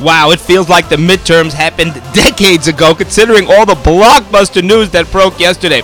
Wow, it feels like the midterms happened decades ago, considering all the blockbuster news that broke yesterday.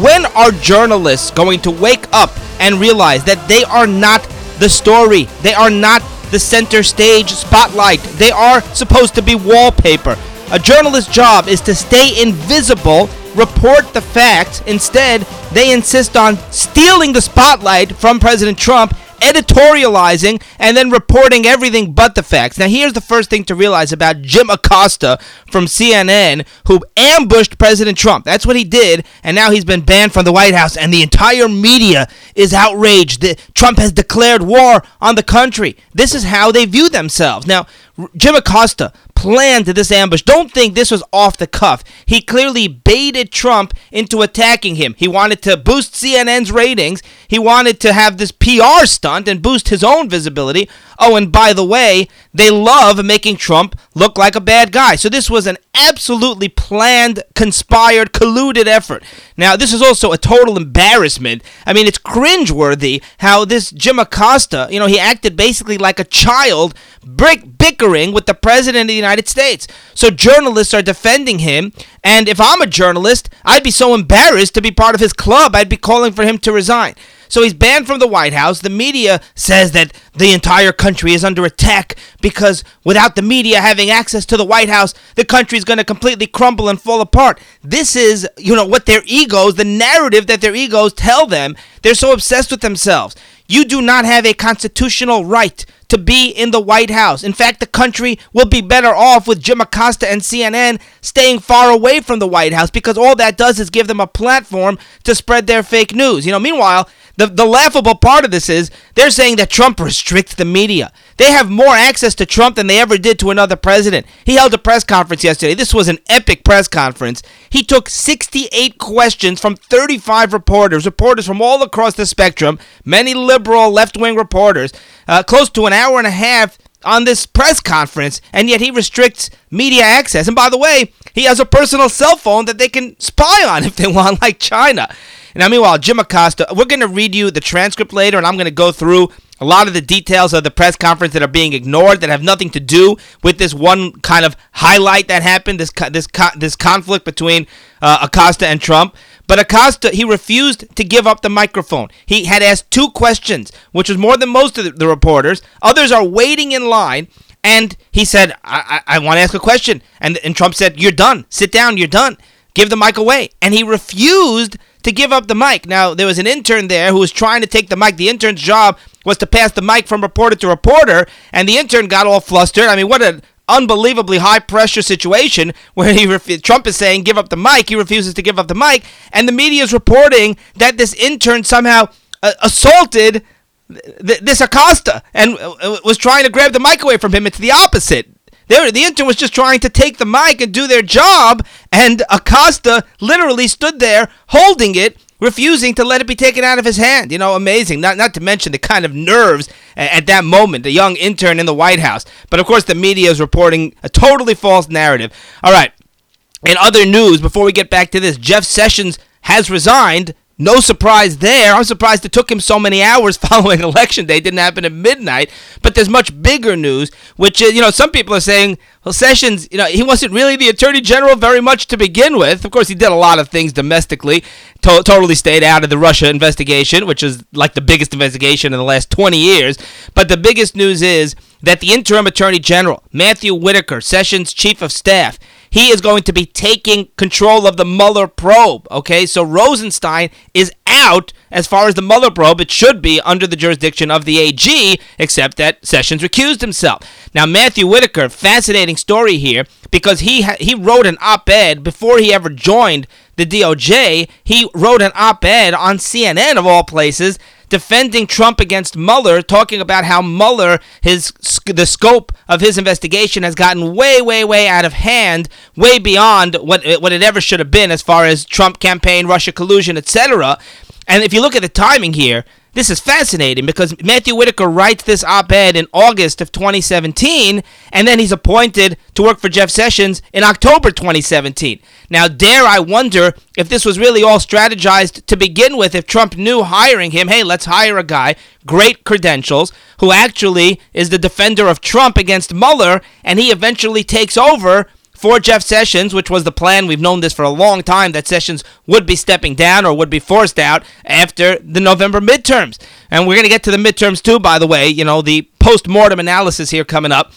When are journalists going to wake up and realize that they are not the story? They are not the center stage spotlight. They are supposed to be wallpaper. A journalist's job is to stay invisible, report the facts. Instead, they insist on stealing the spotlight from President Trump editorializing and then reporting everything but the facts. Now, here's the first thing to realize about Jim Acosta from CNN, who ambushed President Trump. That's what he did, and now he's been banned from the White House, and the entire media is outraged. that Trump has declared war on the country. This is how they view themselves. Now, Jim Acosta planned this ambush. Don't think this was off the cuff. He clearly baited Trump into attacking him. He wanted to boost CNN's ratings. He wanted to have this PR stunt and boost his own visibility. Oh, and by the way, they love making Trump look like a bad guy. So this was an absolutely planned, conspired, colluded effort. Now, this is also a total embarrassment. I mean, it's cringeworthy how this Jim Acosta, you know, he acted basically like a child brick bickering with the president of the United States. So journalists are defending him, and if I'm a journalist, I'd be so embarrassed to be part of his club, I'd be calling for him to resign. So he's banned from the White House. The media says that the entire country is under attack because without the media having access to the White House, the country is going to completely crumble and fall apart. This is, you know, what their egos, the narrative that their egos tell them. They're so obsessed with themselves. You do not have a constitutional right to be in the White House. In fact, the country will be better off with Jim Acosta and CNN staying far away from the White House because all that does is give them a platform to spread their fake news. You know, meanwhile, the, the laughable part of this is they're saying that Trump restricts the media. They have more access to Trump than they ever did to another president. He held a press conference yesterday. This was an epic press conference. He took 68 questions from 35 reporters, reporters from all across the spectrum, many liberal left wing reporters, uh, close to an hour and a half on this press conference, and yet he restricts media access. And by the way, he has a personal cell phone that they can spy on if they want, like China. Now, meanwhile, Jim Acosta, we're going to read you the transcript later, and I'm going to go through a lot of the details of the press conference that are being ignored that have nothing to do with this one kind of highlight that happened this this this conflict between uh, Acosta and Trump. But Acosta, he refused to give up the microphone. He had asked two questions, which was more than most of the, reporters. Others are waiting in line. And he said, I, I, I want to ask a question. And, and Trump said, You're done. Sit down. You're done. Give the mic away. And he refused to give up the mic. Now, there was an intern there who was trying to take the mic. The intern's job was to pass the mic from reporter to reporter, and the intern got all flustered. I mean, what an unbelievably high pressure situation where he ref- Trump is saying give up the mic, he refuses to give up the mic, and the media is reporting that this intern somehow uh, assaulted th- this Acosta and uh, was trying to grab the mic away from him. It's the opposite. They the intern was just trying to take the mic and do their job, and Acosta literally stood there holding it, refusing to let it be taken out of his hand. You know, amazing. Not not to mention the kind of nerves at that moment, the young intern in the White House. But of course, the media is reporting a totally false narrative. All right. In other news, before we get back to this, Jeff Sessions has resigned no surprise there. I'm surprised it took him so many hours following election day. It didn't happen at midnight. But there's much bigger news, which is, you know, some people are saying, well, Sessions, you know, he wasn't really the attorney general very much to begin with. Of course, he did a lot of things domestically. To- totally stayed out of the Russia investigation, which is like the biggest investigation in the last 20 years. But the biggest news is that the interim attorney general, Matthew Whitaker, Sessions' chief of staff, he is going to be taking control of the Mueller probe. Okay, so Rosenstein is out as far as the Mueller probe. It should be under the jurisdiction of the AG, except that Sessions recused himself. Now, Matthew Whitaker, fascinating story here because he ha- he wrote an op-ed before he ever joined the DOJ. He wrote an op-ed on CNN of all places defending Trump against Mueller, talking about how Mueller, his the scope of his investigation has gotten way, way, way out of hand, way beyond what what it ever should have been as far as Trump campaign, Russia collusion, etc. And if you look at the timing here, this is fascinating because Matthew Whitaker writes this op ed in August of 2017, and then he's appointed to work for Jeff Sessions in October 2017. Now, dare I wonder if this was really all strategized to begin with, if Trump knew hiring him, hey, let's hire a guy, great credentials, who actually is the defender of Trump against Mueller, and he eventually takes over for Jeff Sessions, which was the plan. We've known this for a long time that Sessions would be stepping down or would be forced out after the November midterms. And we're going to get to the midterms too, by the way. You know, the post mortem analysis here coming up.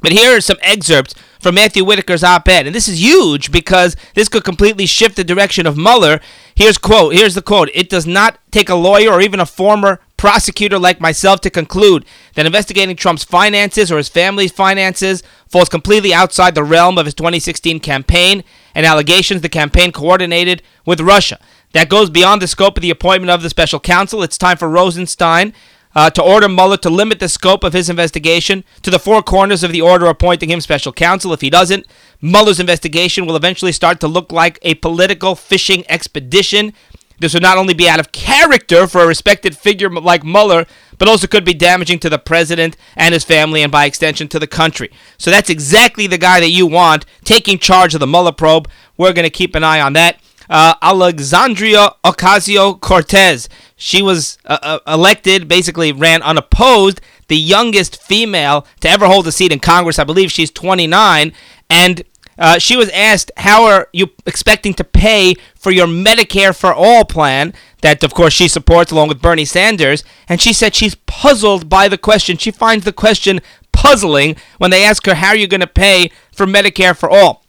But here are some excerpts from Matthew Whitaker's op-ed, and this is huge because this could completely shift the direction of Mueller. Here's quote. Here's the quote. It does not take a lawyer or even a former prosecutor like myself to conclude that investigating Trump's finances or his family's finances falls completely outside the realm of his 2016 campaign and allegations the campaign coordinated with Russia. That goes beyond the scope of the appointment of the special counsel. It's time for Rosenstein uh, to order Mueller to limit the scope of his investigation to the four corners of the order appointing him special counsel. If he doesn't, Mueller's investigation will eventually start to look like a political fishing expedition this would not only be out of character for a respected figure like Mueller, but also could be damaging to the president and his family and by extension to the country. So that's exactly the guy that you want taking charge of the Mueller probe. We're going to keep an eye on that. Uh, Alexandria Ocasio Cortez. She was uh, uh, elected, basically ran unopposed, the youngest female to ever hold a seat in Congress. I believe she's 29. And uh, she was asked, How are you expecting to pay for your Medicare for All plan? That, of course, she supports along with Bernie Sanders. And she said she's puzzled by the question. She finds the question puzzling when they ask her, How are you going to pay for Medicare for All?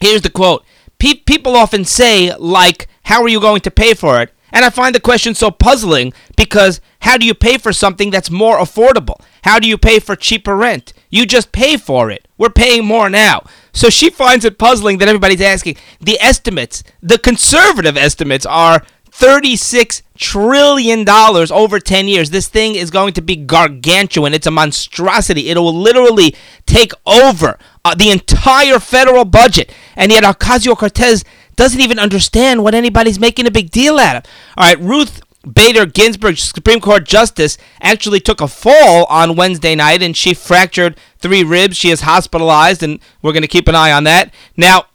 Here's the quote Pe- People often say, like, How are you going to pay for it? And I find the question so puzzling because how do you pay for something that's more affordable? How do you pay for cheaper rent? You just pay for it. We're paying more now. So she finds it puzzling that everybody's asking. The estimates, the conservative estimates, are $36 trillion over 10 years. This thing is going to be gargantuan. It's a monstrosity. It will literally take over uh, the entire federal budget. And yet Ocasio Cortez doesn't even understand what anybody's making a big deal out of. All right, Ruth Bader Ginsburg, Supreme Court Justice, actually took a fall on Wednesday night and she fractured three ribs. She is hospitalized, and we're going to keep an eye on that. Now,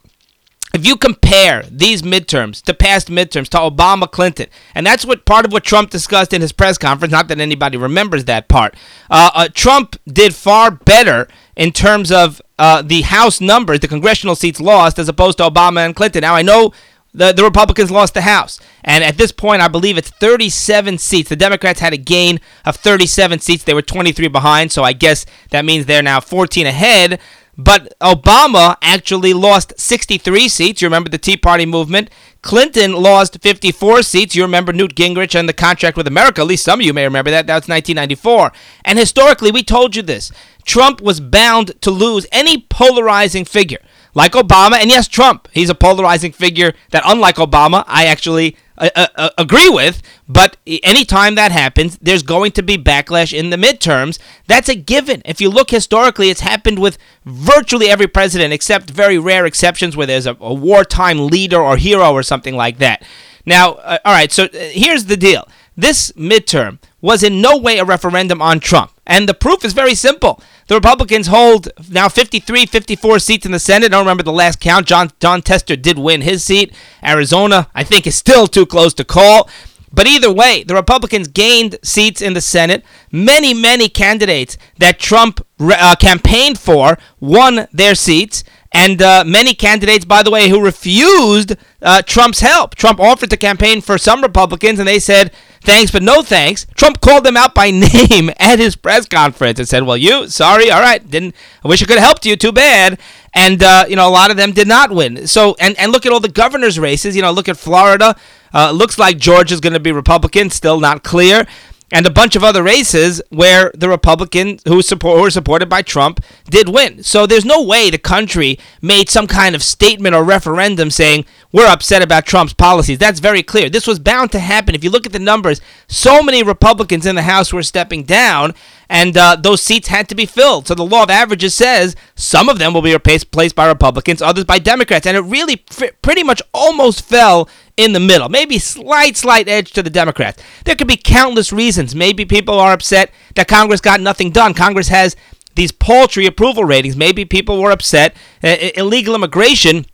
if you compare these midterms to past midterms to Obama Clinton, and that's what part of what Trump discussed in his press conference, not that anybody remembers that part, uh, uh, Trump did far better in terms of uh, the House numbers, the congressional seats lost, as opposed to Obama and Clinton. Now, I know the, the Republicans lost the House. And at this point, I believe it's 37 seats. The Democrats had a gain of 37 seats. They were 23 behind, so I guess that means they're now 14 ahead. But Obama actually lost 63 seats. You remember the Tea Party movement. Clinton lost 54 seats. You remember Newt Gingrich and the contract with America. At least some of you may remember that. That was 1994. And historically, we told you this. Trump was bound to lose any polarizing figure like Obama, and yes, Trump. He's a polarizing figure that, unlike Obama, I actually uh, uh, uh, agree with. But anytime that happens, there's going to be backlash in the midterms. That's a given. If you look historically, it's happened with virtually every president, except very rare exceptions where there's a, a wartime leader or hero or something like that. Now, uh, all right, so uh, here's the deal. This midterm was in no way a referendum on Trump. And the proof is very simple. The Republicans hold now 53, 54 seats in the Senate. I don't remember the last count. Jon, Tester did win his seat. Arizona, I think, is still too close to call. But either way, the Republicans gained seats in the Senate. Many, many candidates that Trump uh, campaigned for won their seats. And uh, many candidates, by the way, who refused uh, Trump's help. Trump offered to campaign for some Republicans, and they said, thanks, but no thanks. Trump called them out by name at his press conference and said, well, you, sorry, all right, didn't, I wish I could have helped you, too bad. And, uh, you know, a lot of them did not win. So, and, and look at all the governor's races. You know, look at Florida. Uh, looks like Georgia's going to be Republican, still not clear and a bunch of other races where the Republicans who, support, who were supported by Trump did win. So there's no way the country made some kind of statement or referendum saying we're upset about Trump's policies. That's very clear. This was bound to happen. If you look at the numbers, so many Republicans in the House were stepping down, and uh, those seats had to be filled. So the law of averages says some of them will be replaced by Republicans, others by Democrats, and it really pretty much almost fell in the middle. Maybe slight, slight edge to the Democrats. There could be countless reasons. Maybe people are upset that Congress got nothing done. Congress has these paltry approval ratings. Maybe people were upset. Uh, illegal immigration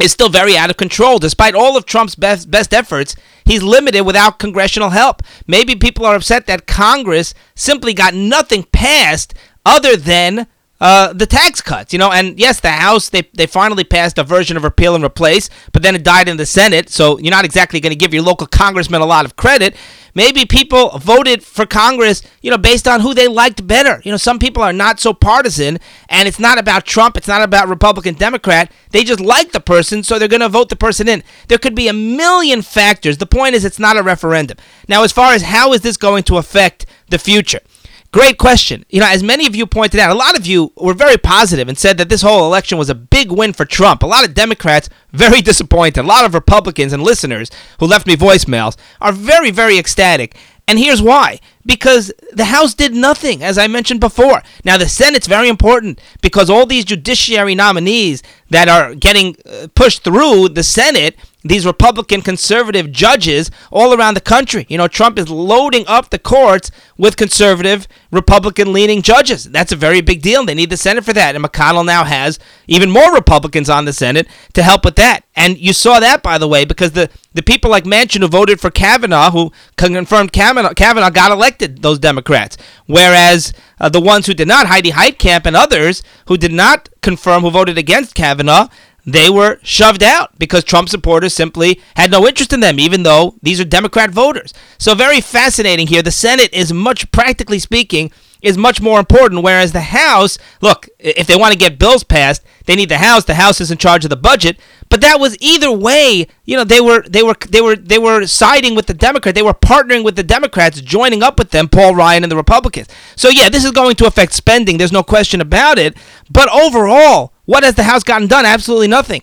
is still very out of control. Despite all of Trump's best, best efforts, he's limited without congressional help. Maybe people are upset that Congress simply got nothing passed other than uh, the tax cuts, you know, and yes, the House they they finally passed a version of repeal and replace, but then it died in the Senate, so you're not exactly going to give your local congressman a lot of credit. Maybe people voted for Congress, you know, based on who they liked better. You know, some people are not so partisan, and it's not about Trump, it's not about Republican, Democrat. They just like the person, so they're going to vote the person in. There could be a million factors. The point is, it's not a referendum. Now, as far as how is this going to affect the future? Great question. You know, as many of you pointed out, a lot of you were very positive and said that this whole election was a big win for Trump. A lot of Democrats very disappointed. A lot of Republicans and listeners who left me voicemails are very, very ecstatic. And here's why. Because the House did nothing, as I mentioned before. Now, the Senate's very important because all these judiciary nominees that are getting uh, pushed through the Senate these Republican conservative judges all around the country. You know, Trump is loading up the courts with conservative Republican leaning judges. That's a very big deal. They need the Senate for that. And McConnell now has even more Republicans on the Senate to help with that. And you saw that, by the way, because the, the people like Manchin who voted for Kavanaugh, who confirmed Kavanaugh, Kavanaugh got elected, those Democrats. Whereas uh, the ones who did not, Heidi Heitkamp and others who did not confirm, who voted against Kavanaugh, they were shoved out because Trump supporters simply had no interest in them, even though these are Democrat voters. So, very fascinating here. The Senate is much, practically speaking, is much more important. Whereas the House, look, if they want to get bills passed, they need the House. The House is in charge of the budget. But that was either way. You know, they were they were they were they were siding with the Democrat. They were partnering with the Democrats, joining up with them, Paul Ryan and the Republicans. So yeah, this is going to affect spending. There's no question about it. But overall, what has the House gotten done? Absolutely nothing.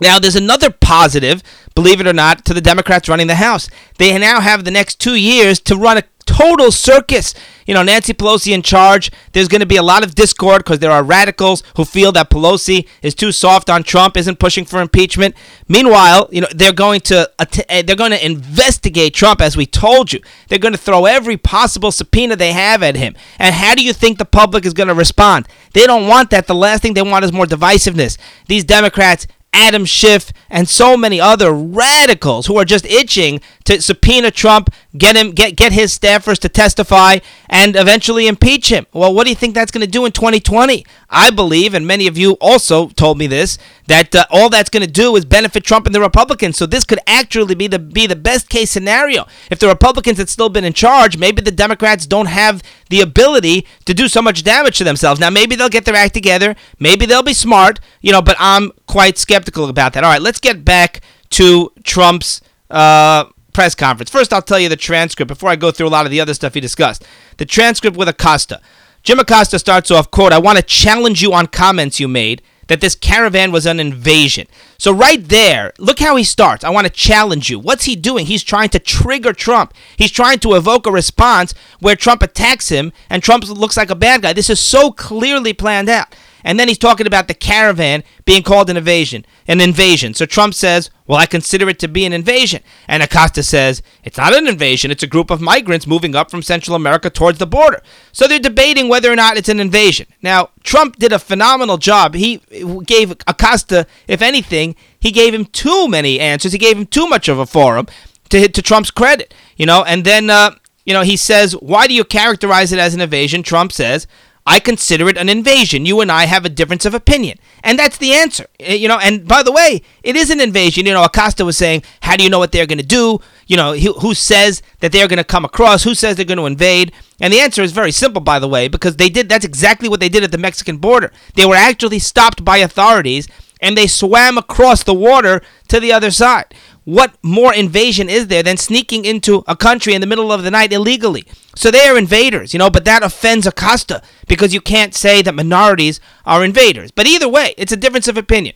Now, there's another positive, believe it or not, to the Democrats running the House. They now have the next two years to run a total circus. You know, Nancy Pelosi in charge. There's going to be a lot of discord because there are radicals who feel that Pelosi is too soft on Trump, isn't pushing for impeachment. Meanwhile, you know, they're going to eh, they're going to investigate Trump as we told you. They're going to throw every possible subpoena they have at him. And how do you think the public is going to respond? They don't want that. The last thing they want is more divisiveness. These Democrats Adam Schiff, and so many other radicals who are just itching to subpoena Trump, get him, get get his staffers to testify, and eventually impeach him. Well, what do you think that's going to do in 2020? I believe, and many of you also told me this, that uh, all that's going to do is benefit Trump and the Republicans. So this could actually be the be the best case scenario. If the Republicans had still been in charge, maybe the Democrats don't have the ability to do so much damage to themselves. Now maybe they'll get their act together, maybe they'll be smart, you know. But I'm quite skeptical about that. All right, let's get back to Trump's. Uh, press conference. First, I'll tell you the transcript before I go through a lot of the other stuff he discussed. The transcript with Acosta. Jim Acosta starts off, quote, I want to challenge you on comments you made that this caravan was an invasion. So right there, look how he starts. I want to challenge you. What's he doing? He's trying to trigger Trump. He's trying to evoke a response where Trump attacks him and Trump looks like a bad guy. This is so clearly planned out. And then he's talking about the caravan being called an invasion, an invasion. So Trump says, "Well, I consider it to be an invasion." And Acosta says, "It's not an invasion. It's a group of migrants moving up from Central America towards the border." So they're debating whether or not it's an invasion. Now, Trump did a phenomenal job. He gave Acosta, if anything, he gave him too many answers. He gave him too much of a forum to to Trump's credit, you know. And then uh, you know, he says, "Why do you characterize it as an invasion?" Trump says, I consider it an invasion. You and I have a difference of opinion. And that's the answer. Eh, you know, and by the way, it is an invasion. You know, Acosta was saying, how do you know what they're going to do? You know, who says that they're going to come across? Who says they're going to invade? And the answer is very simple, by the way, because they did that's exactly what they did at the Mexican border. They were actually stopped by authorities and they swam across the water to the other side. What more invasion is there than sneaking into a country in the middle of the night illegally? So they are invaders, you know, but that offends Acosta because you can't say that minorities are invaders. But either way, it's a difference of opinion.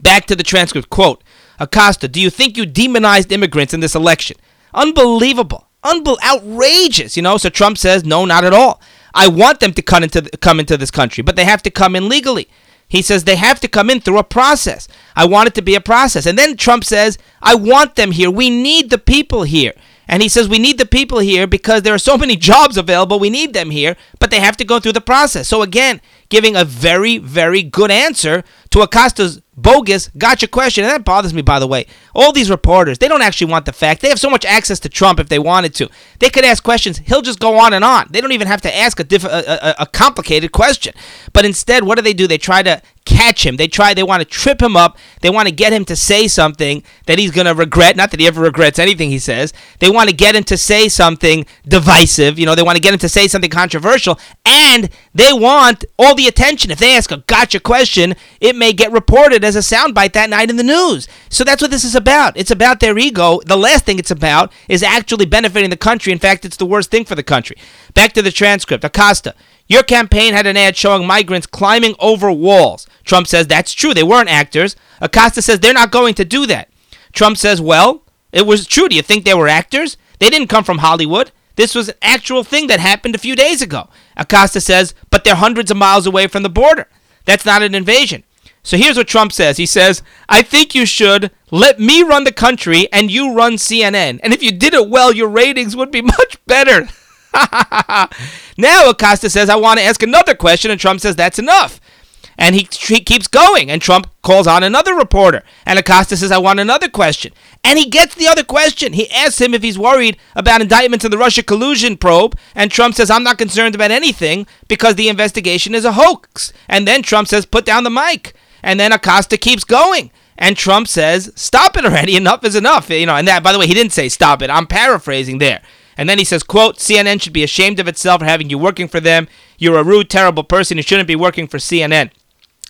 Back to the transcript quote Acosta, do you think you demonized immigrants in this election? Unbelievable. Unbel- outrageous, you know. So Trump says, no, not at all. I want them to come into, come into this country, but they have to come in legally. He says they have to come in through a process. I want it to be a process. And then Trump says, I want them here. We need the people here. And he says, We need the people here because there are so many jobs available. We need them here, but they have to go through the process. So, again, giving a very, very good answer to Acosta's bogus gotcha question. And that bothers me, by the way. All these reporters, they don't actually want the fact. They have so much access to Trump if they wanted to. They could ask questions. He'll just go on and on. They don't even have to ask a, diff- a, a, a complicated question. But instead, what do they do? They try to catch him. They try, they want to trip him up. They want to get him to say something that he's going to regret. Not that he ever regrets anything he says. They want to get him to say something divisive. You know, they want to get him to say something controversial. And they want all the attention. If they ask a gotcha question, it may get reported as a soundbite that night in the news. So that's what this is about. It's about their ego. The last thing it's about is actually benefiting the country. In fact, it's the worst thing for the country. Back to the transcript. Acosta. Your campaign had an ad showing migrants climbing over walls. Trump says that's true. They weren't actors. Acosta says they're not going to do that. Trump says, well, it was true. Do you think they were actors? They didn't come from Hollywood. This was an actual thing that happened a few days ago. Acosta says, but they're hundreds of miles away from the border. That's not an invasion. So here's what Trump says. He says, I think you should let me run the country and you run CNN. And if you did it well, your ratings would be much better. now Acosta says, I want to ask another question. And Trump says, that's enough. And he, he keeps going. And Trump calls on another reporter. And Acosta says, I want another question. And he gets the other question. He asks him if he's worried about indictments in the Russia collusion probe. And Trump says, I'm not concerned about anything because the investigation is a hoax. And then Trump says, put down the mic. And then Acosta keeps going. And Trump says, stop it already. Enough is enough. You know, and that, by the way, he didn't say stop it. I'm paraphrasing there. And then he says, quote, CNN should be ashamed of itself for having you working for them. You're a rude, terrible person. You shouldn't be working for CNN.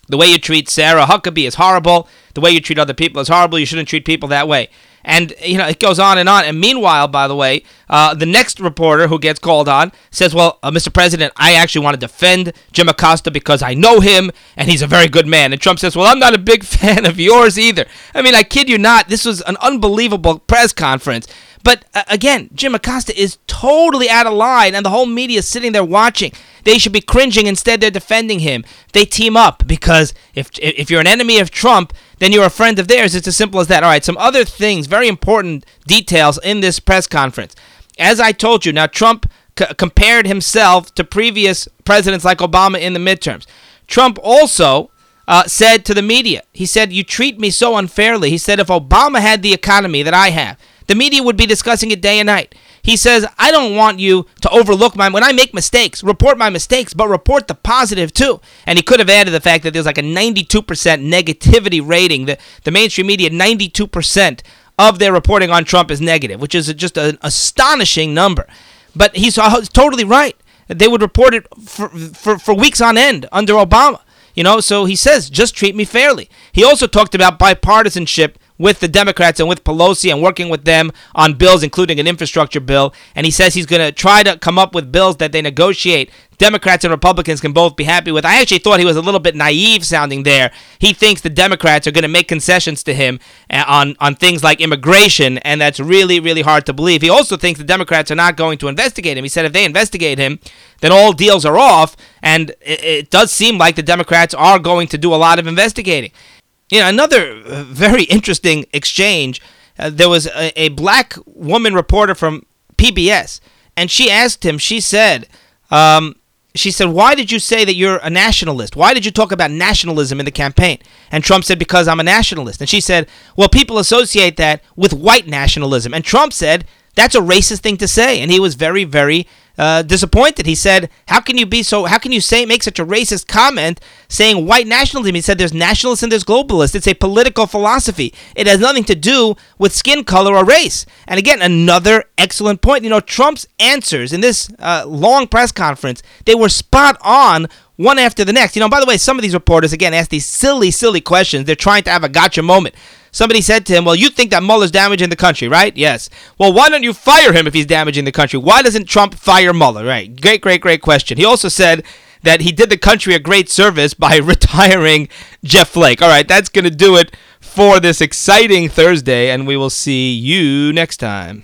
The way you treat Sarah Huckabee is horrible. The way you treat other people is horrible. You shouldn't treat people that way. And, you know, it goes on and on. And meanwhile, by the way, uh, the next reporter who gets called on says, Well, uh, Mr. President, I actually want to defend Jim Acosta because I know him and he's a very good man. And Trump says, Well, I'm not a big fan of yours either. I mean, I kid you not. This was an unbelievable press conference. But uh, again, Jim Acosta is totally out of line, and the whole media is sitting there watching. They should be cringing. Instead, they're defending him. They team up because if if you're an enemy of Trump, then you're a friend of theirs. It's as simple as that. All right, some other things, very important details in this press conference. As I told you, now Trump c- compared himself to previous presidents like Obama in the midterms. Trump also uh, said to the media, he said, You treat me so unfairly. He said, If Obama had the economy that I have, the media would be discussing it day and night. He says, I don't want you to overlook my, when I make mistakes, report my mistakes, but report the positive too. And he could have added the fact that there's like a 92% negativity rating. The, the mainstream media, 92% of their reporting on Trump is negative, which is just an astonishing number. But he's uh, totally right. They would report it for, for, for weeks on end under Obama. You know, so he says, just treat me fairly. He also talked about bipartisanship with the Democrats and with Pelosi and working with them on bills, including an infrastructure bill. And he says he's going to try to come up with bills that they negotiate. Democrats and Republicans can both be happy with. I actually thought he was a little bit naive sounding there. He thinks the Democrats are going to make concessions to him uh, on, on things like immigration, and that's really, really hard to believe. He also thinks the Democrats are not going to investigate him. He said if they investigate him, then all deals are off, and it, it does seem like the Democrats are going to do a lot of investigating. You know, another very interesting exchange. Uh, there was a, a, black woman reporter from PBS, and she asked him. She said, um, "She said, why did you say that you're a nationalist? Why did you talk about nationalism in the campaign?" And Trump said, "Because I'm a nationalist." And she said, "Well, people associate that with white nationalism." And Trump said, "That's a racist thing to say." And he was very, very uh, disappointed. He said, "How can you be so? How can you say make such a racist comment saying white nationalism?" He said, "There's nationalists and there's globalists. It's a political philosophy. It has nothing to do with skin color or race." And again, another excellent point. You know, Trump's answers in this uh, long press conference they were spot on one after the next. You know, by the way, some of these reporters again ask these silly, silly questions. They're trying to have a gotcha moment. Somebody said to him, Well, you think that Mueller's damaging the country, right? Yes. Well, why don't you fire him if he's damaging the country? Why doesn't Trump fire Mueller? Right. Great, great, great question. He also said that he did the country a great service by retiring Jeff Flake. All right, that's going to do it for this exciting Thursday, and we will see you next time.